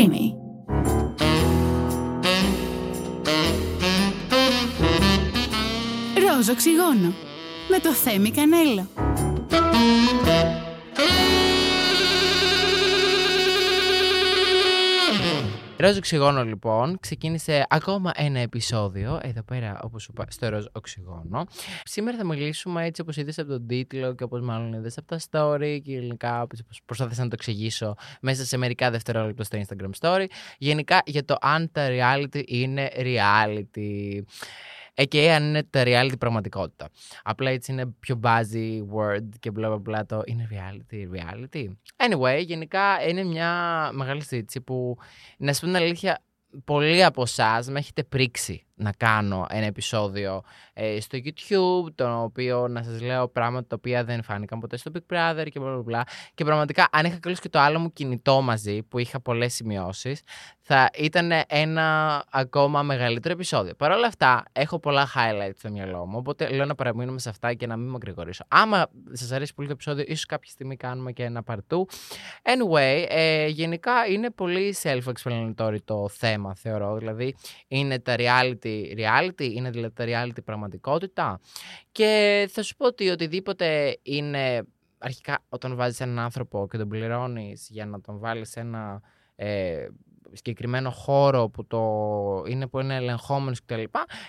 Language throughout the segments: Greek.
Creamy. Ροζ οξυγόνο με το Θέμη Κανέλο. Ροζ Οξυγόνο λοιπόν ξεκίνησε ακόμα ένα επεισόδιο εδώ πέρα όπως σου είπα στο Ροζ Οξυγόνο. Σήμερα θα μιλήσουμε έτσι όπως είδες από τον τίτλο και όπως μάλλον είδες από τα story και γενικά όπως προσπάθησα να το εξηγήσω μέσα σε μερικά δευτερόλεπτα στο Instagram story. Γενικά για το αν τα reality είναι reality και αν είναι τα reality πραγματικότητα. Απλά έτσι είναι πιο buzzy word και bla bla bla το είναι reality, reality. Anyway, γενικά είναι μια μεγάλη συζήτηση που, να σου πω την αλήθεια, πολλοί από εσάς με έχετε πρίξει να κάνω ένα επεισόδιο ε, στο YouTube, το οποίο να σας λέω πράγματα τα οποία δεν φάνηκαν ποτέ στο Big Brother και bla bla Και πραγματικά αν είχα καλώς και το άλλο μου κινητό μαζί, που είχα πολλές σημειώσεις, θα ήταν ένα ακόμα μεγαλύτερο επεισόδιο. Παρ' όλα αυτά, έχω πολλά highlights στο μυαλό μου, οπότε λέω να παραμείνουμε σε αυτά και να μην με γρηγορήσω. Άμα σας αρέσει πολύ το επεισόδιο, ίσως κάποια στιγμή κάνουμε και ένα παρτού. Anyway, ε, γενικά είναι πολύ self-explanatory το θέμα, θεωρώ. Δηλαδή, είναι τα reality reality, είναι δηλαδή τα reality πραγματικότητα. Και θα σου πω ότι οτιδήποτε είναι αρχικά όταν βάζεις έναν άνθρωπο και τον πληρώνεις για να τον βάλεις σε ένα ε, συγκεκριμένο χώρο που το είναι που είναι ελεγχόμενος κτλ.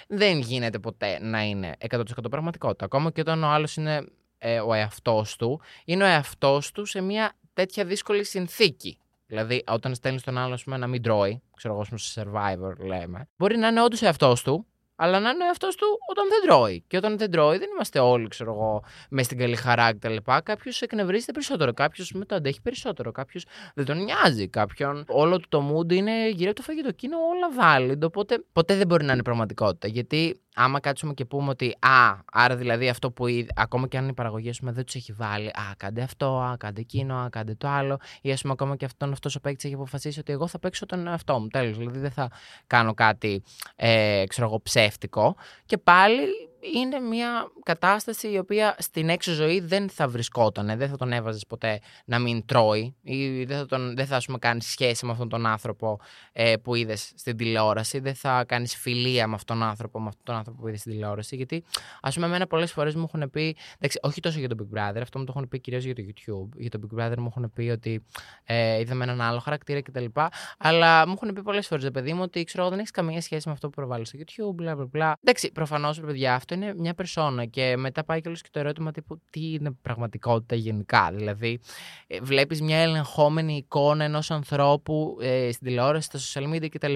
Δεν γίνεται ποτέ να είναι 100% πραγματικότητα. Ακόμα και όταν ο άλλος είναι ε, ο εαυτός του, είναι ο εαυτός του σε μια τέτοια δύσκολη συνθήκη. Δηλαδή, όταν στέλνεις τον άλλο πούμε, να μην τρώει, ξέρω εγώ, σε survivor λέμε, μπορεί να είναι όντως εαυτός του, αλλά να είναι εαυτός του όταν δεν τρώει. Και όταν δεν τρώει, δεν είμαστε όλοι, ξέρω εγώ, μες στην καλή χαρά κτλ. Κάποιος εκνευρίζεται περισσότερο, κάποιος με το αντέχει περισσότερο, κάποιος δεν τον νοιάζει, κάποιον όλο του το mood είναι γύρω από το φαγητό. Και είναι όλα valid, οπότε ποτέ δεν μπορεί να είναι πραγματικότητα. Γιατί άμα κάτσουμε και πούμε ότι α, άρα δηλαδή αυτό που είδε, ακόμα και αν η παραγωγή σου δεν τους έχει βάλει, α, κάντε αυτό, α, κάντε εκείνο, α, κάντε το άλλο, ή ας πούμε ακόμα και αυτόν αυτός ο παίκτης έχει αποφασίσει ότι εγώ θα παίξω τον εαυτό μου. Τέλος. Δηλαδή δεν θα κάνω κάτι, ε, ξέρω εγώ, ψεύτικο. Και πάλι είναι μια κατάσταση η οποία στην έξω ζωή δεν θα βρισκόταν. Δεν θα τον έβαζες ποτέ να μην τρώει ή δεν θα, τον, δεν θα ας κάνεις σχέση με αυτόν τον άνθρωπο ε, που είδες στην τηλεόραση. Δεν θα κάνεις φιλία με αυτόν τον άνθρωπο, με αυτόν τον άνθρωπο που είδες στην τηλεόραση. Γιατί, ας πούμε, εμένα πολλές φορές μου έχουν πει. Εντάξει, όχι τόσο για τον Big Brother, αυτό μου το έχουν πει κυρίως για το YouTube. Για τον Big Brother μου έχουν πει ότι ε, είδαμε έναν άλλο χαρακτήρα κτλ. Αλλά μου έχουν πει πολλές φορές, παιδί μου, ότι ξέρω, δεν έχεις καμία σχέση με αυτό που προβάλλεις στο YouTube, bla bla bla. Εντάξει, προφανώς, παιδιά, αυτό είναι μια περσόνα και μετά πάει και το ερώτημα τύπου τι είναι πραγματικότητα γενικά. Δηλαδή, ε, βλέπεις μια ελεγχόμενη εικόνα ενός ανθρώπου ε, στην τηλεόραση, στα social media κτλ.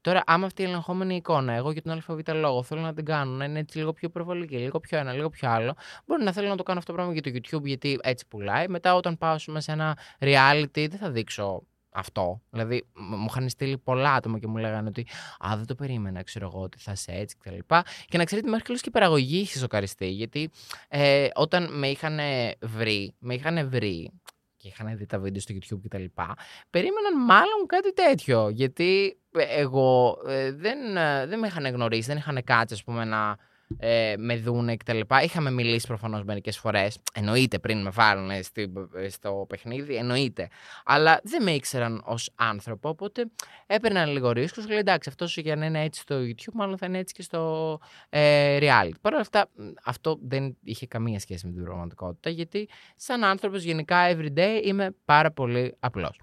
Τώρα, άμα αυτή η ελεγχόμενη εικόνα, εγώ για τον ΑΒ λόγο θέλω να την κάνω να είναι έτσι λίγο πιο προβολική, λίγο πιο ένα, λίγο πιο άλλο, μπορεί να θέλω να το κάνω αυτό το πράγμα για το YouTube γιατί έτσι πουλάει. Μετά, όταν πάω σε ένα reality, δεν θα δείξω αυτό. Δηλαδή, μου είχαν στείλει πολλά άτομα και μου λέγανε ότι Α, δεν το περίμενα, ξέρω εγώ, ότι θα είσαι έτσι κτλ. Και, και να ξέρετε, μέχρι και η παραγωγή είχε σοκαριστεί. Γιατί ε, όταν με είχαν βρει, με είχαν βρει και είχαν δει τα βίντεο στο YouTube κτλ. Περίμεναν μάλλον κάτι τέτοιο. Γιατί εγώ ε, δεν, ε, δεν με είχαν γνωρίσει, δεν είχαν κάτσει, ας πούμε, να ε, με δούνε κτλ. Είχαμε μιλήσει προφανώς μερικές φορές. Εννοείται πριν με βάλουν στο παιχνίδι, εννοείται. Αλλά δεν με ήξεραν ως άνθρωπο. Οπότε έπαιρναν λίγο ρίσκο. Λέει εντάξει, αυτός για να είναι έτσι στο YouTube, μάλλον θα είναι έτσι και στο ε, reality. Παρ' όλα αυτά, αυτό δεν είχε καμία σχέση με την πραγματικότητα. Γιατί σαν άνθρωπος γενικά everyday είμαι πάρα πολύ απλός.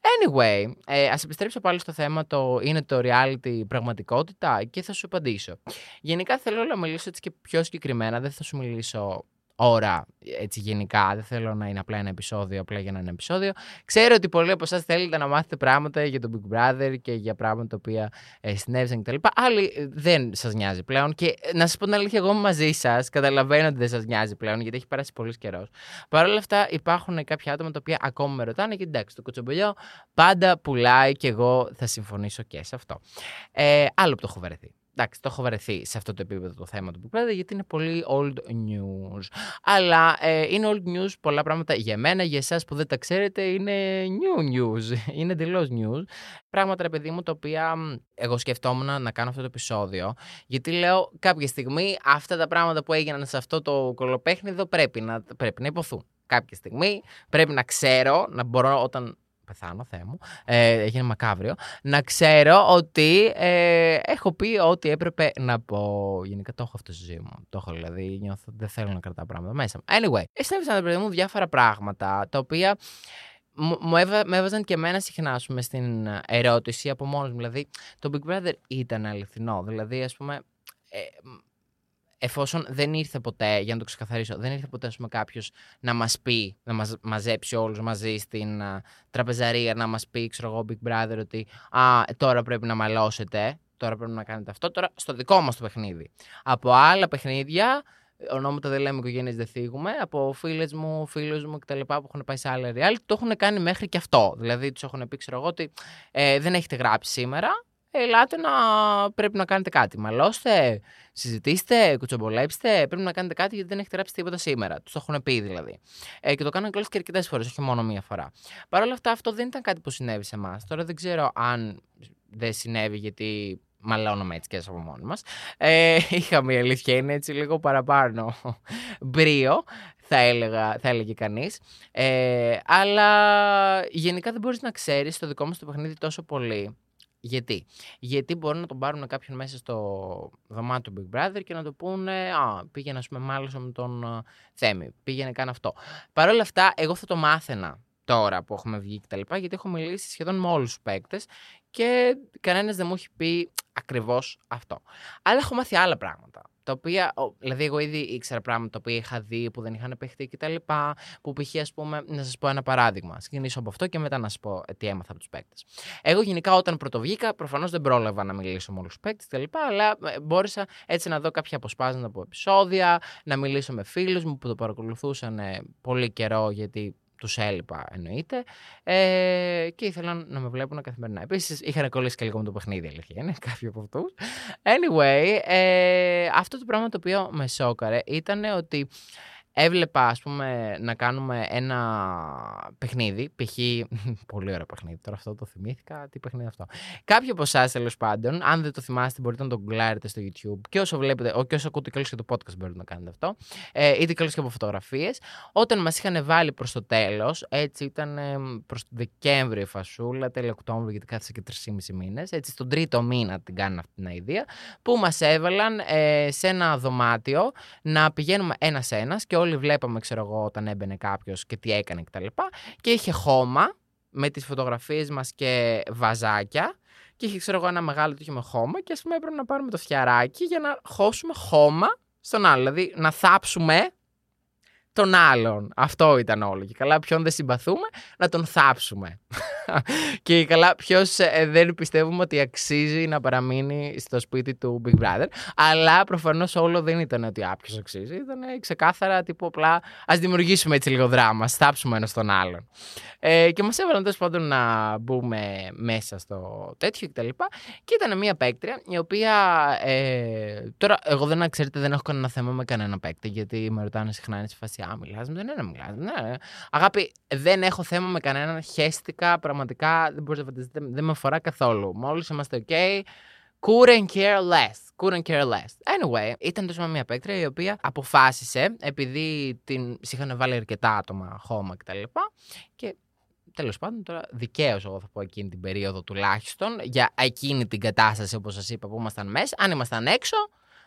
Anyway, ε, ας επιστρέψω πάλι στο θέμα το είναι το reality πραγματικότητα και θα σου απαντήσω. Γενικά θέλω να μιλήσω έτσι και πιο συγκεκριμένα, δεν θα σου μιλήσω ώρα έτσι γενικά. Δεν θέλω να είναι απλά ένα επεισόδιο, απλά για να είναι επεισόδιο. Ξέρω ότι πολλοί από εσάς θέλετε να μάθετε πράγματα για τον Big Brother και για πράγματα τα οποία ε, συνέβησαν κτλ. Άλλοι ε, δεν σας νοιάζει πλέον. Και ε, να σας πω την αλήθεια, εγώ μαζί σας καταλαβαίνω ότι δεν σας νοιάζει πλέον, γιατί έχει περάσει πολύ καιρός. Παρ' όλα αυτά, υπάρχουν κάποια άτομα τα οποία ακόμα με ρωτάνε και εντάξει, το κουτσομπολιό πάντα πουλάει και εγώ θα συμφωνήσω και σε αυτό. Ε, άλλο που το έχω βαρεθεί εντάξει, το έχω βαρεθεί σε αυτό το επίπεδο το θέμα του Big Brother γιατί είναι πολύ old news. Αλλά ε, είναι old news πολλά πράγματα για μένα, για εσάς που δεν τα ξέρετε, είναι new news. Είναι εντελώς news. Πράγματα, ρε παιδί μου, τα οποία εγώ σκεφτόμουν να κάνω αυτό το επεισόδιο. Γιατί λέω κάποια στιγμή αυτά τα πράγματα που έγιναν σε αυτό το κολοπέχνιδο πρέπει να, πρέπει να υποθούν. Κάποια στιγμή πρέπει να ξέρω, να μπορώ όταν πεθάνω, Θεέ μου, ε, έγινε μακάβριο, να ξέρω ότι ε, έχω πει ό,τι έπρεπε να πω. Γενικά το έχω αυτό στη ζωή μου. Το έχω δηλαδή, νιώθω δεν θέλω να κρατάω πράγματα μέσα μου. Anyway, συνέβησαν παιδί μου διάφορα πράγματα τα οποία μου, μου έβα, με έβαζαν και εμένα συχνά πούμε, στην ερώτηση από μόνος μου. Δηλαδή, το Big Brother ήταν αληθινό. Δηλαδή, ας πούμε, ε, εφόσον δεν ήρθε ποτέ, για να το ξεκαθαρίσω, δεν ήρθε ποτέ κάποιος να μας πει, να μας μαζέψει όλους μαζί στην uh, τραπεζαρία, να μας πει, ξέρω εγώ, Big Brother, ότι Α, τώρα πρέπει να μαλώσετε, τώρα πρέπει να κάνετε αυτό, τώρα στο δικό μας το παιχνίδι. Από άλλα παιχνίδια, ονόματα δεν λέμε, οικογένειες δεν θίγουμε, από φίλες μου, φίλους μου κτλ. που έχουν πάει σε άλλα reality, το έχουν κάνει μέχρι και αυτό. Δηλαδή, τους έχουν πει, ξέρω εγώ, ότι ε, δεν έχετε γράψει σήμερα, ελάτε να πρέπει να κάνετε κάτι. Μαλώστε, συζητήστε, κουτσομπολέψτε. Πρέπει να κάνετε κάτι γιατί δεν έχετε γράψει τίποτα σήμερα. Τους το έχουν πει δηλαδή. Ε, και το κάνουν κλώσει και αρκετές φορές, όχι μόνο μία φορά. Παρ' όλα αυτά, αυτό δεν ήταν κάτι που συνέβη σε εμάς. Τώρα δεν ξέρω αν δεν συνέβη γιατί μαλώνουμε έτσι και από μόνοι μας. Ε, είχαμε η αλήθεια είναι έτσι λίγο παραπάνω μπρίο, θα, έλεγα, θα έλεγε κανείς. Ε, αλλά γενικά δεν μπορείς να ξέρεις το δικό μας το παιχνίδι τόσο πολύ γιατί; Γιατί μπορεί να τον πάρουν κάποιον μέσα στο δωμάτιο του Big Brother και να το πούνε Α, πήγαινε, ας πούμε, μάλιστα με τον uh, Θέμη. Πήγαινε, καν αυτό. Παρ' όλα αυτά, εγώ θα το μάθαινα τώρα που έχουμε βγει και τα λοιπά, γιατί έχω μιλήσει σχεδόν με όλους τους παίκτες και κανένας δεν μου έχει πει ακριβώς αυτό. Αλλά έχω μάθει άλλα πράγματα τα οποία, δηλαδή εγώ ήδη ήξερα πράγματα τα οποία είχα δει που δεν είχαν παιχτεί και τα λοιπά, που π.χ. ας πούμε, να σας πω ένα παράδειγμα, ξεκινήσω από αυτό και μετά να σας πω ε, τι έμαθα από τους παίκτες. Εγώ γενικά όταν πρωτοβγήκα, προφανώς δεν πρόλαβα να μιλήσω με όλους τους παίκτες και τα λοιπά, αλλά ε, μπόρεσα έτσι να δω κάποια αποσπάσματα από επεισόδια, να μιλήσω με φίλους μου που το παρακολουθούσαν πολύ καιρό γιατί του έλειπα εννοείται. Ε, και ήθελαν να με βλέπουν καθημερινά. Επίσης είχαν κολλήσει και λίγο με το παιχνίδι, αλήθεια είναι, κάποιοι από αυτούς. Anyway, ε, αυτό το πράγμα το οποίο με σόκαρε ήταν ότι έβλεπα, ας πούμε, να κάνουμε ένα παιχνίδι. Π.χ. πολύ ωραίο παιχνίδι. Τώρα αυτό το θυμήθηκα. Τι παιχνίδι αυτό. Κάποιοι από εσάς, τέλος πάντων, αν δεν το θυμάστε, μπορείτε να το γκουλάρετε στο YouTube. Και όσο βλέπετε, και όσο ακούτε καλώ και το podcast, μπορείτε να κάνετε αυτό. Ε, είτε καλώ και από φωτογραφίες. Όταν μας είχαν βάλει προς το τέλος, έτσι ήταν ε, προς το Δεκέμβριο η φασούλα, τέλειο Οκτώβριο, γιατί κάθισε και 3,5 μήνες. Έτσι, στον τρίτο μήνα την κάνουν αυτή την ιδέα. Που μας έβαλαν ε, σε ένα δωμάτιο να πηγαίνουμε ένα-ένα και όλοι βλέπαμε, ξέρω εγώ, όταν έμπαινε κάποιος και τι έκανε κτλ. Και, και είχε χώμα με τις φωτογραφίες μας και βαζάκια. Και είχε, ξέρω εγώ, ένα μεγάλο τύχημα με χώμα. Και ας πούμε έπρεπε να πάρουμε το φτιαράκι για να χώσουμε χώμα στον άλλο. Δηλαδή να θάψουμε τον άλλον. Αυτό ήταν όλο. Και καλά, ποιον δεν συμπαθούμε, να τον θάψουμε. και καλά, ποιος ε, δεν πιστεύουμε ότι αξίζει να παραμείνει στο σπίτι του Big Brother. Αλλά προφανώς όλο δεν ήταν ότι άπιο αξίζει. Ήταν ξεκάθαρα τύπου απλά ας δημιουργήσουμε έτσι λίγο δράμα, θάψουμε ένας τον άλλον. Ε, και μας έβαλαν τέλος πάντων να μπούμε μέσα στο τέτοιο κτλ. Και, και ήταν μια παίκτρια η οποία. Ε, τώρα, εγώ δεν ξέρετε, δεν έχω κανένα θέμα με κανένα παίκτη, γιατί με ρωτάνε συχνά είναι σε φάση Α, μιλάς με τον ένα, μιλάς με τον ένα. Αγάπη, δεν έχω θέμα με κανέναν. Χαίστηκα, πραγματικά δεν μπορείτε να φανταστείτε, δεν με αφορά καθόλου. Μόλις είμαστε OK, couldn't care less. Couldn't care less. Anyway, ήταν τόσο μια παίκτρια η οποία αποφάσισε, επειδή την είχαν βάλει αρκετά άτομα χώμα κτλ. Και, και τέλος πάντων, τώρα δικαίως, εγώ θα πω εκείνη την περίοδο τουλάχιστον, για εκείνη την κατάσταση, όπως σας είπα, που ήμασταν μέσα. Αν ήμασταν έξω,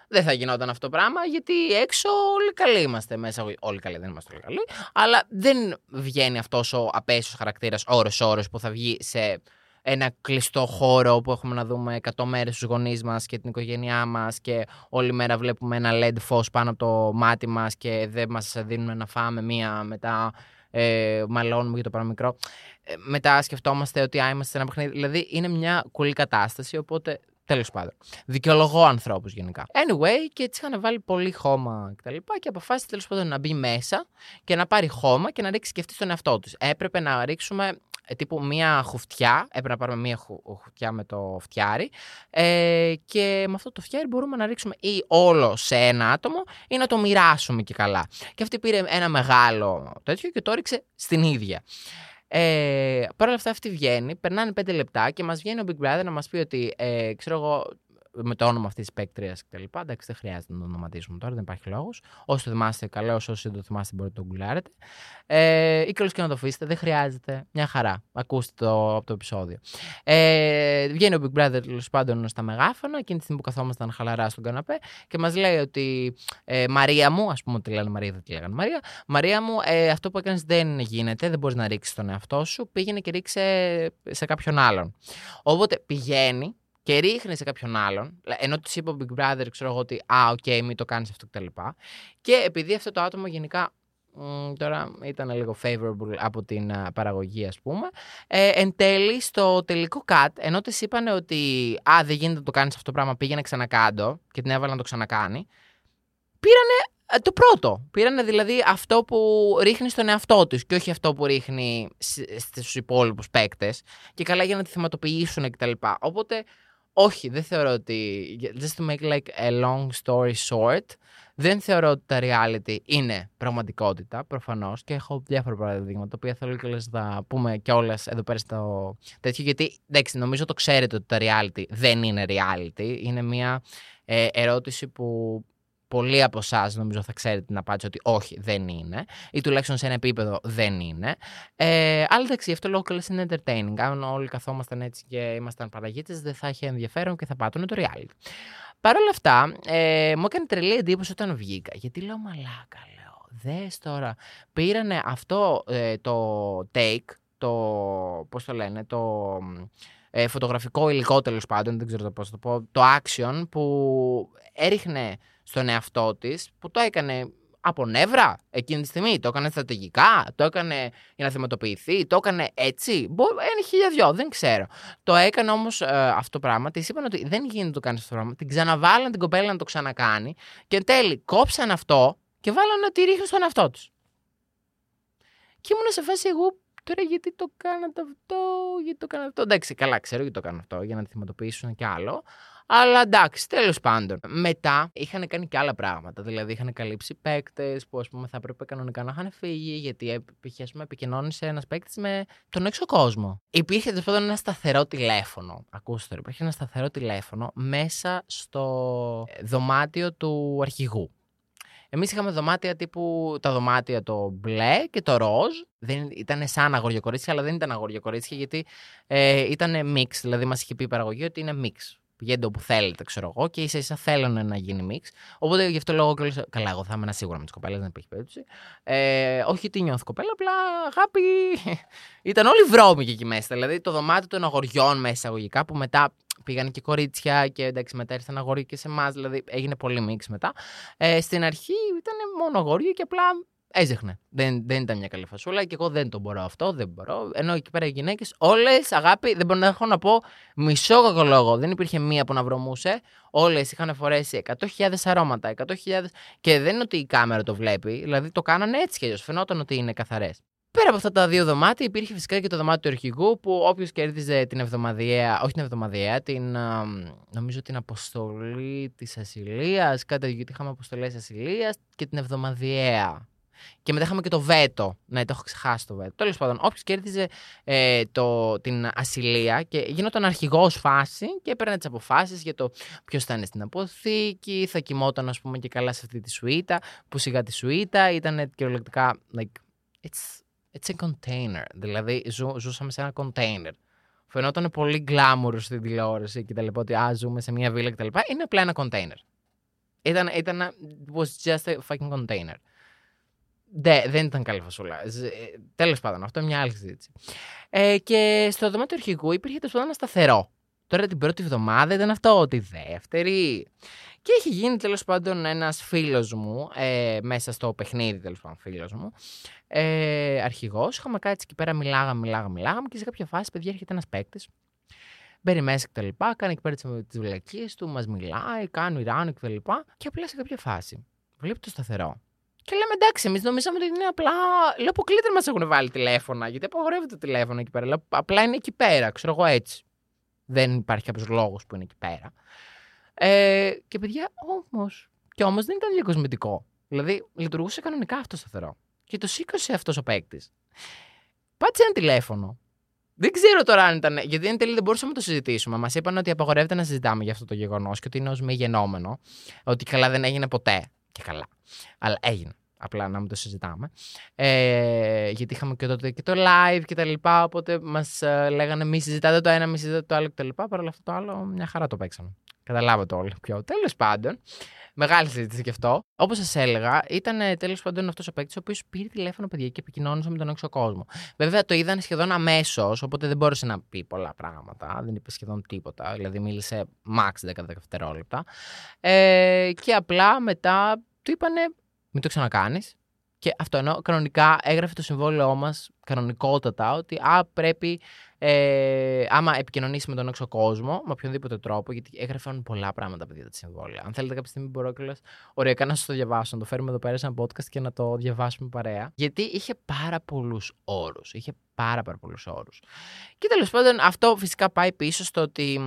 δεν θα γινόταν αυτό το πράγμα, γιατί έξω όλοι καλοί είμαστε. Μέσα όλοι καλοί, δεν είμαστε όλοι καλοί. Αλλά δεν βγαίνει αυτός ο απέσιος χαρακτήρας ώρε-ώρε που θα βγει σε ένα κλειστό χώρο που έχουμε να δούμε 100 μέρες στου γονείς μας και την οικογένειά μας και όλη μέρα βλέπουμε ένα LED φως πάνω από το μάτι μας και δεν μας δίνουν να φάμε μία μετά. Ε, μαλώνουμε για το παραμικρό. Ε, μετά σκεφτόμαστε ότι α, είμαστε σε ένα παιχνίδι. Δηλαδή είναι μια κουλή κατάσταση, οπότε Τέλος πάντων. Δικαιολογώ ανθρώπους γενικά. Anyway, και έτσι είχαν βάλει πολύ χώμα κτλ. Και, και αποφάσισε τέλος πάντων να μπει μέσα και να πάρει χώμα και να ρίξει και αυτή στον εαυτό τους. Έπρεπε να ρίξουμε ε, τύπου μία χουφτιά. Έπρεπε να πάρουμε μία χουφτιά με το φτιάρι. Ε, και με αυτό το φτιάρι μπορούμε να ρίξουμε ή όλο σε ένα άτομο ή να το μοιράσουμε και καλά. Και αυτή πήρε ένα μεγάλο τέτοιο και το ρίξε στην ίδια. Ε, Παρ' όλα αυτά αυτή βγαίνει, περνάνε πέντε λεπτά και μας βγαίνει ο Big Brother να μας πει ότι, ε, ξέρω εγώ, με το όνομα αυτής της παίκτριας κτλ. Εντάξει, δεν χρειάζεται να το ονοματίσουμε τώρα, δεν υπάρχει λόγος. Όσοι το θυμάστε, καλώ. Όσοι δεν το θυμάστε, μπορείτε να το γκουλάρετε. Ε, ή καλώ και να το αφήσετε, δεν χρειάζεται. Μια χαρά. Ακούστε το από το επεισόδιο. Ε, βγαίνει ο Big Brother τέλος πάντων στα μεγάφωνα, εκείνη τη στιγμή που καθόμασταν χαλαρά στον καναπέ και μας λέει ότι ε, Μαρία μου, ας πούμε ότι λένε Μαρία, δεν τη λέγανε Μαρία, Μαρία μου, ε, αυτό που έκανες δεν γίνεται, δεν μπορείς να ρίξεις τον εαυτό σου. Πήγαινε και ρίξε σε κάποιον άλλον. Οπότε πηγαίνει και ρίχνει σε κάποιον άλλον, ενώ της είπε ο Big Brother, ξέρω εγώ ότι, α, OK, okay, μην το κάνεις αυτό κτλ. Και, και επειδή αυτό το άτομο γενικά τώρα ήταν λίγο favorable από την παραγωγή ας πούμε. Ε, εν τέλει στο τελικό cut, ενώ της είπαν ότι α, δεν γίνεται να το κάνεις αυτό το πράγμα, πήγαινε ξανακάντο και την έβαλαν να το ξανακάνει, πήρανε ε, το πρώτο. Πήρανε δηλαδή αυτό που ρίχνει στον εαυτό της και όχι αυτό που ρίχνει στους υπόλοιπους παίκτες. Και καλά για να τη θεματοποιήσουν κτλ. Οπότε, όχι, δεν θεωρώ ότι. Just to make like a long story short, δεν θεωρώ ότι τα reality είναι πραγματικότητα, προφανώς. Και έχω διάφορα παραδείγματα, τα οποία θέλω και να τα πούμε κιόλα εδώ πέρα στο τέτοιο. Γιατί εντάξει, νομίζω το ξέρετε ότι τα reality δεν είναι reality. Είναι μια ε, ερώτηση που πολλοί από εσάς νομίζω θα ξέρετε την απάντηση ότι όχι, δεν είναι, ή τουλάχιστον σε ένα επίπεδο δεν είναι. Ε, αλλά εντάξει, αυτό λόγω και είναι entertaining. Αν όλοι καθόμασταν έτσι και ήμασταν παραγίτες, δεν θα είχε ενδιαφέρον και θα πάτωνε το reality. Παρ' όλα αυτά, ε, μου έκανε τρελή εντύπωση όταν βγήκα. Γιατί λέω μαλάκα, λέω. Δες τώρα. Πήρανε αυτό ε, το take, το. Πώς το λένε, το. Ε, φωτογραφικό υλικό τέλος πάντων, δεν ξέρω πώς το πω, το action που έριχνε στον εαυτό της, που το έκανε από νεύρα εκείνη τη στιγμή. Το έκανε στρατηγικά, το έκανε για να θεματοποιηθεί, το έκανε έτσι. Μπορεί, είναι χιλιαδιό, δεν ξέρω. Το έκανε όμως ε, αυτό το πράγμα. Της είπαν ότι δεν γίνεται να το κάνεις αυτό το πράγμα. Την ξαναβάλαν την κοπέλα να το ξανακάνει και εν τέλει κόψαν αυτό και βάλαν ότι ρίχνει στον εαυτό τους. Και ήμουν σε φάση εγώ τώρα γιατί το κάνατε αυτό, γιατί το κάνατε αυτό. Εντάξει, καλά, ξέρω γιατί το κάνω αυτό, για να τη θυματοποιήσουν κι άλλο. Αλλά εντάξει, τέλος πάντων. Μετά είχαν κάνει και άλλα πράγματα. Δηλαδή είχαν καλύψει παίκτες που ας πούμε θα έπρεπε κανονικά να είχαν φύγει, γιατί ας πούμε, επικοινώνησε ένας παίκτης με τον έξω κόσμο. Υπήρχε τέλος πάντων ένα σταθερό τηλέφωνο. Ακούστε τώρα, υπήρχε ένα σταθερό τηλέφωνο μέσα στο δωμάτιο του αρχηγού. Εμείς είχαμε δωμάτια τύπου τα δωμάτια το μπλε και το ροζ. Δεν, ήταν σαν αγοριοκορίτσια, αλλά δεν ήταν αγοριοκορίτσια γιατί ε, ήταν mix. Δηλαδή μας είχε πει η παραγωγή ότι είναι mix πηγαίνετε όπου θέλετε, ξέρω εγώ, και ίσα ίσα θέλουν να γίνει μίξ. Οπότε γι' αυτό λόγο και Καλά, εγώ θα ήμουν σίγουρα με τις κοπέλες, δεν υπήρχε περίπτωση. Ε, όχι τι νιώθω κοπέλα, απλά αγάπη. Ήταν όλοι βρώμικοι εκεί μέσα. Δηλαδή το δωμάτιο των αγοριών μέσα εισαγωγικά που μετά πήγαν και κορίτσια και εντάξει μετά ήρθαν αγόρια και σε εμάς. Δηλαδή έγινε πολύ μίξ μετά. Ε, στην αρχή ήταν μόνο αγόρια και απλά έζεχνε. Δεν, δεν ήταν μια καλή φασούλα και εγώ δεν το μπορώ αυτό, δεν μπορώ. Ενώ εκεί πέρα οι γυναίκες, όλες αγάπη, δεν μπορώ να έχω να πω μισό κακολόγο. Δεν υπήρχε μία που να βρωμούσε. Όλες είχαν φορέσει 100.000 αρώματα, 100.000. Και δεν είναι ότι η κάμερα το βλέπει, δηλαδή το κάνανε έτσι κι αλλιώς. Φαινόταν ότι είναι καθαρές. Πέρα από αυτά τα δύο δωμάτια, υπήρχε φυσικά και το δωμάτιο του αρχηγού που όποιος κέρδιζε την εβδομαδιαία, όχι την εβδομαδιαία, την, νομίζω την αποστολή της ασυλίας, κάτι γιατί είχαμε αποστολές ασυλίας και την εβδομαδιαία. Και μετά είχαμε και το βέτο. Ναι, το έχω ξεχάσει το βέτο. Τέλος πάντων, όποιος κέρδιζε ε, το, την ασυλία και γινόταν αρχηγός φάση και έπαιρνε τις αποφάσεις για το ποιος θα είναι στην αποθήκη, θα κοιμόταν, ας πούμε, και καλά σε αυτή τη σουίτα, που σιγά τη σουίτα ήταν κυριολεκτικά. Like, it's, it's a container. Δηλαδή, ζου, ζούσαμε σε ένα container. Φαινόταν πολύ γκλάμουρος στην τηλεόραση και τα λοιπά, ότι α, ζούμε σε μια βίλα κτλ. Είναι απλά ένα container. Ήταν, ήταν, was just a fucking container. Δε, δεν ήταν καλή φασούλα. Ε, Τέλος πάντων, αυτό είναι μια άλλη συζήτηση. Ε, και στο δωμάτιο αρχηγού υπήρχε τέλο πάντων ένα σταθερό. Τώρα την πρώτη εβδομάδα ήταν αυτό, τη δεύτερη. Και έχει γίνει τέλος πάντων ένας φίλος μου, ε, μέσα στο παιχνίδι τέλος πάντων φίλος μου, ε, αρχηγός. Είχαμε κάτσει εκεί πέρα, μιλάγαμε, μιλάγαμε, μιλάγαμε και σε κάποια φάση, παιδιά, έρχεται ένας παίκτης. Μπαίνει μέσα κτλ. Κάνει εκεί πέρα τι βλακίε του, μας μιλάει, κάνει Ιράν κτλ. Και, και απλά σε κάποια φάση βλέπει το σταθερό και λέμε εντάξει, εμείς νομίζαμε ότι είναι απλά. Λέω αποκλείται μας έχουν βάλει τηλέφωνα. Γιατί απαγορεύεται το τηλέφωνο εκεί πέρα. Λέω, απλά είναι εκεί πέρα, ξέρω εγώ έτσι. Δεν υπάρχει κάποιος λόγος που είναι εκεί πέρα. Ε, και παιδιά, όμως. Και όμως δεν ήταν λίγο κοσμητικό. Δηλαδή, λειτουργούσε κανονικά αυτό το σταθερό. Και το σήκωσε αυτός ο παίκτης. Πάτησε ένα τηλέφωνο. Δεν ξέρω τώρα αν ήταν. Γιατί εν τέλει δεν μπορούσαμε να το συζητήσουμε. Μας είπαν ότι απαγορεύεται να συζητάμε για αυτό το γεγονός και ότι είναι ως μη γενόμενο. Ότι καλά δεν έγινε ποτέ. Και καλά. Αλλά έγινε. Απλά να μην το συζητάμε. Ε, γιατί είχαμε και τότε και το live και τα λοιπά. Οπότε μας ε, λέγανε μη συζητάτε το ένα, μη συζητάτε το άλλο κτλ. Παρ' όλα αυτό το άλλο, μια χαρά το παίξαμε. Καταλάβατε όλοι πιο. Τέλος πάντων, μεγάλη συζήτηση και αυτό. Όπως σας έλεγα, ήταν τέλος πάντων αυτός ο παίκτης ο οποίος πήρε τηλέφωνο παιδιά και επικοινώνησε με τον έξω κόσμο. Βέβαια το είδαν σχεδόν αμέσως, οπότε δεν μπόρεσε να πει πολλά πράγματα. Δεν είπε σχεδόν τίποτα. Δηλαδή μίλησε max 10 δευτερόλεπτα. Ε, και απλά μετά του είπανε μην το ξανακάνεις. Και αυτό ενώ κανονικά έγραφε το συμβόλαιό μας κανονικότατα ότι α, πρέπει ε, άμα επικοινωνήσει με τον έξω κόσμο, με οποιονδήποτε τρόπο, γιατί έγραφαν πολλά πράγματα παιδιά τα συμβόλαια. Αν θέλετε κάποια στιγμή μπορώ κιόλας ωραία να σας το διαβάσω, να το φέρουμε εδώ πέρα σε ένα podcast και να το διαβάσουμε παρέα. Γιατί είχε πάρα πολλούς όρους. Είχε πάρα, πάρα πολλούς όρους. Και τέλος πάντων αυτό φυσικά πάει πίσω στο ότι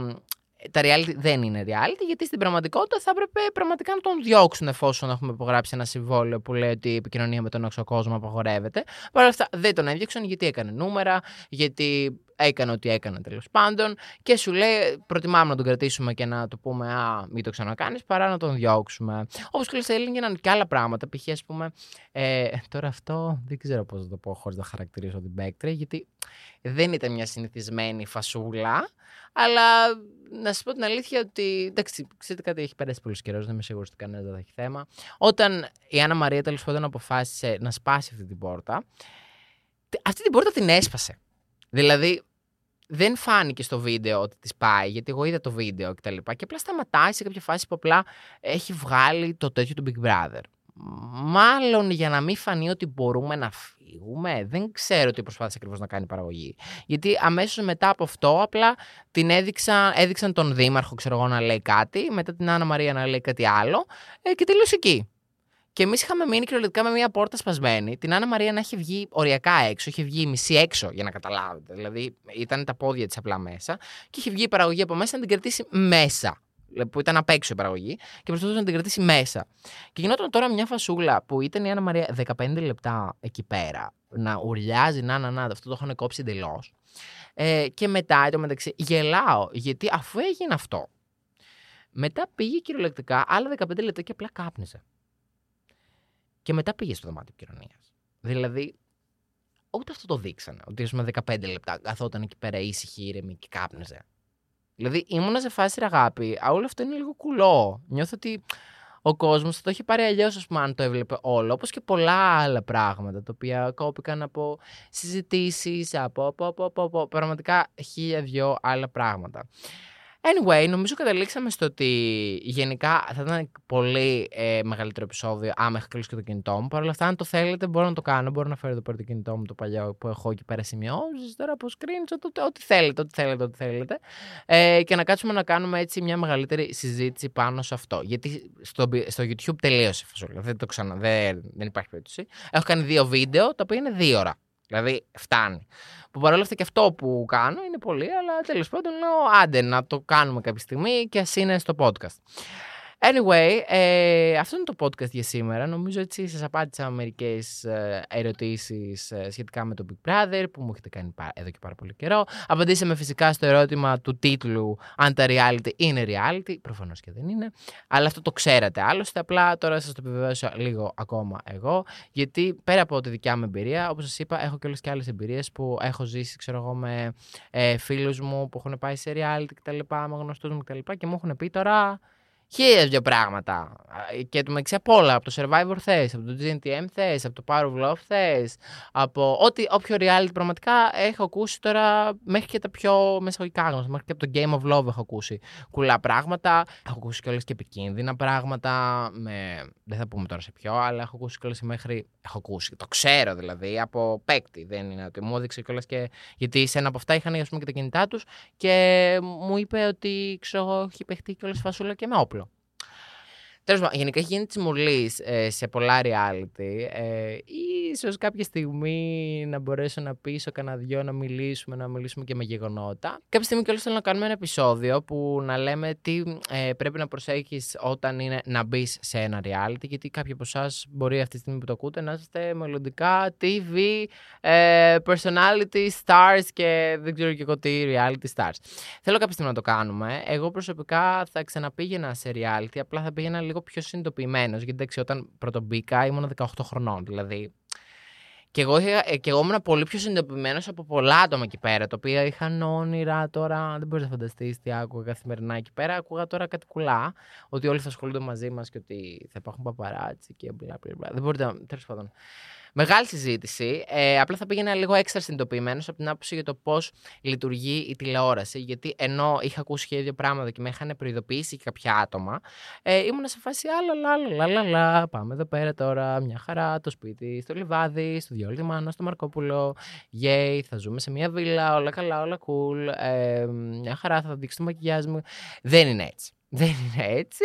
τα reality δεν είναι reality, γιατί στην πραγματικότητα θα έπρεπε πραγματικά να τον διώξουν εφόσον έχουμε υπογράψει ένα συμβόλαιο που λέει ότι η επικοινωνία με τον έξω κόσμο απαγορεύεται. Παρ' όλα αυτά δεν τον έδιωξαν γιατί έκανε νούμερα, γιατί έκανε ό,τι έκανε τέλος πάντων και σου λέει προτιμάμε να τον κρατήσουμε και να του πούμε Α, μην το ξανακάνεις παρά να τον διώξουμε. Όπως και σε έγιναν και άλλα πράγματα. Π.χ. ας πούμε. Ε, τώρα αυτό δεν ξέρω πώς να το πω χωρίς να χαρακτηρίσω την παίκτρια, γιατί δεν ήταν μια συνηθισμένη φατσούλα. Αλλά να σας πω την αλήθεια ότι. Εντάξει, ξέρετε κάτι, έχει περάσει πολύ καιρός, δεν είμαι σίγουρος ότι κανένας δεν θα έχει θέμα. Όταν η Άννα Μαρία τέλος πάντων αποφάσισε να σπάσει αυτή την πόρτα, αυτή την πόρτα την έσπασε. Δηλαδή, δεν φάνηκε στο βίντεο ότι της πάει, γιατί εγώ είδα το βίντεο κτλ. Και, και απλά σταματάει σε κάποια φάση που απλά έχει βγάλει το τέτοιο του Big Brother. Μάλλον για να μην φανεί ότι μπορούμε να φύγουμε. Δεν ξέρω τι προσπάθησε ακριβώς να κάνει η παραγωγή. Γιατί αμέσως μετά από αυτό, απλά την έδειξαν, έδειξαν τον Δήμαρχο, ξέρω εγώ, να λέει κάτι, μετά την Άννα Μαρία να λέει κάτι άλλο ε, και τελείωσε εκεί. Και εμείς είχαμε μείνει κυριολεκτικά με μια πόρτα σπασμένη. Την Άννα Μαρία να έχει βγει οριακά έξω, είχε βγει μισή έξω για να καταλάβετε. Δηλαδή ήταν τα πόδια της απλά μέσα. Και είχε βγει η παραγωγή από μέσα να την κρατήσει μέσα. Που ήταν απ' έξω η παραγωγή και προσπαθούσε να την κρατήσει μέσα. Και γινόταν τώρα μια φασούλα που ήταν η Άννα Μαρία 15 λεπτά εκεί πέρα να ουρλιάζει, να, να, να, αυτό το είχαν κόψει εντελώς. Ε, και μετά, μεταξύ, γελάω γιατί αφού έγινε αυτό, μετά πήγε κυριολεκτικά άλλα 15 λεπτά και απλά κάπνιζε. Και μετά πήγε στο δωμάτιο επικοινωνίας. Δηλαδή, ούτε αυτό το δείξανε. Ότι ήσουν 15 λεπτά καθόταν εκεί πέρα ήσυχη, ήρεμη και κάπνιζε. Δηλαδή, ήμουνα σε φάση αγάπη. Α, όλο αυτό είναι λίγο κουλό. Νιώθω ότι ο κόσμος θα το έχει πάρει αλλιώς, ας πούμε, αν το έβλεπε όλο. Όπως και πολλά άλλα πράγματα τα οποία κόπηκαν από συζητήσεις, από, από, από, από, από πραγματικά χίλια δυο άλλα πράγματα. Anyway, νομίζω καταλήξαμε στο ότι γενικά θα ήταν πολύ ε, μεγαλύτερο επεισόδιο άμα είχα κλείσει και το κινητό μου. Παρ' όλα αυτά, αν το θέλετε, μπορώ να το κάνω. Μπορώ να φέρω εδώ πέρα το κινητό μου το παλιό που έχω εκεί πέρα σημειώσεις. Τώρα από screenshot, ό,τι θέλετε, ό,τι θέλετε, ό,τι θέλετε. Ε, και να κάτσουμε να κάνουμε έτσι μια μεγαλύτερη συζήτηση πάνω σε αυτό. Γιατί στο, στο YouTube τελείωσε η Δεν το ξανα, δεν, δεν υπάρχει περίπτωση. Έχω κάνει δύο βίντεο τα οποία είναι δύο ώρα. Δηλαδή φτάνει. Που παρόλα αυτά και αυτό που κάνω είναι πολύ, αλλά τέλος πάντων λέω άντε να το κάνουμε κάποια στιγμή και ας είναι στο podcast. Anyway, ε, αυτό είναι το podcast για σήμερα. Νομίζω έτσι σας απάντησα μερικές ε, ερωτήσεις ε, σχετικά με το Big Brother που μου έχετε κάνει εδώ και πάρα πολύ καιρό. Απαντήσαμε φυσικά στο ερώτημα του τίτλου αν τα reality είναι reality. Προφανώς και δεν είναι. Αλλά αυτό το ξέρατε άλλωστε. Απλά τώρα σας το επιβεβαίωσα λίγο ακόμα εγώ. Γιατί πέρα από τη δικιά μου εμπειρία, όπως σας είπα, έχω και όλες και άλλες εμπειρίες που έχω ζήσει, ξέρω εγώ, με ε, φίλους μου που έχουν πάει σε reality κτλ. Με γνωστούς μου κτλ. Και, και μου έχουν πει τώρα χίλια δυο πράγματα. Και το μεταξύ από όλα. Από το Survivor θες, από το GNTM θες, από το Power of Love θες, από ό,τι, όποιο reality πραγματικά έχω ακούσει τώρα μέχρι και τα πιο μεσαγωγικά γνωστά. Μέχρι και από το Game of Love έχω ακούσει κουλά πράγματα. Έχω ακούσει κιόλας και επικίνδυνα πράγματα. Με... Δεν θα πούμε τώρα σε ποιο, αλλά έχω ακούσει κιόλας μέχρι. Έχω ακούσει, το ξέρω δηλαδή από παίκτη. Δεν είναι ότι μου έδειξε κιόλας και. Γιατί σε ένα από αυτά είχαν πούμε, και τα κινητά τους και μου είπε ότι ξέρω, έχει παιχτεί κιόλας φασούλα και με όπλο. Τέλος πάντων, γενικά έχει γίνει τη μουλή ε, σε πολλά reality. Ε, ίσως κάποια στιγμή να μπορέσω να πείσω κανένα δυο να μιλήσουμε, να μιλήσουμε και με γεγονότα. Κάποια στιγμή κιόλας θέλω να κάνουμε ένα επεισόδιο που να λέμε τι ε, πρέπει να προσέχεις όταν είναι να μπεις σε ένα reality. Γιατί κάποιοι από εσάς μπορεί αυτή τη στιγμή που το ακούτε να είστε μελλοντικά TV, ε, personality stars και δεν ξέρω και εγώ τι reality stars. Θέλω κάποια στιγμή να το κάνουμε. Εγώ προσωπικά θα ξαναπήγαινα σε reality, απλά θα πήγαινα λίγο πιο συνειδητοποιημένος. Γιατί εντάξει, όταν πρωτομπήκα ήμουν 18 χρονών. Δηλαδή και εγώ, είχα, ε, και εγώ ήμουν πολύ πιο συνειδητοποιημένος από πολλά άτομα εκεί πέρα, τα οποία είχαν όνειρα τώρα. Δεν μπορείς να φανταστείς τι άκουγα καθημερινά εκεί πέρα. Ακούγα τώρα κάτι κουλά, ότι όλοι θα ασχολούνται μαζί μας και ότι θα υπάρχουν παπαράτσι και μπλα μπλα. Δεν μπορείτε να. Τέλος πάντων. Μεγάλη συζήτηση. Ε, απλά θα πήγαινα λίγο έξτρα συνειδητοποιημένος από την άποψη για το πώς λειτουργεί η τηλεόραση. Γιατί ενώ είχα ακούσει και ίδιο πράγματα και με είχαν προειδοποιήσει και κάποια άτομα, ε, ήμουν σε φάση άλλα, λα, λα, Πάμε εδώ πέρα τώρα, μια χαρά, το σπίτι, στο λιβάδι, στο διόλυμα, μάνα, στο Μαρκόπουλο. Γεια, θα ζούμε σε μια βίλα, όλα καλά, όλα cool. Ε, μια χαρά, θα δείξει το μακιγιάζ μου. Δεν είναι έτσι. Δεν είναι έτσι.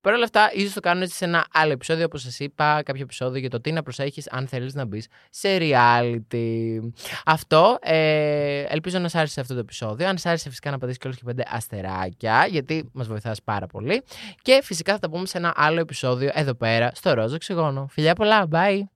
Παρ' όλα αυτά, ίσως το κάνω έτσι σε ένα άλλο επεισόδιο, όπως σας είπα, κάποιο επεισόδιο για το τι να προσέχεις αν θέλεις να μπεις σε reality. Αυτό. Ε, ελπίζω να σ' άρεσε αυτό το επεισόδιο. Αν σ' άρεσε, φυσικά να πατήσεις και όλε και πέντε αστεράκια, γιατί μας βοηθάς πάρα πολύ. Και φυσικά θα τα πούμε σε ένα άλλο επεισόδιο εδώ πέρα, στο Ρόζο Ξυγόνο. Φιλιά πολλά, bye!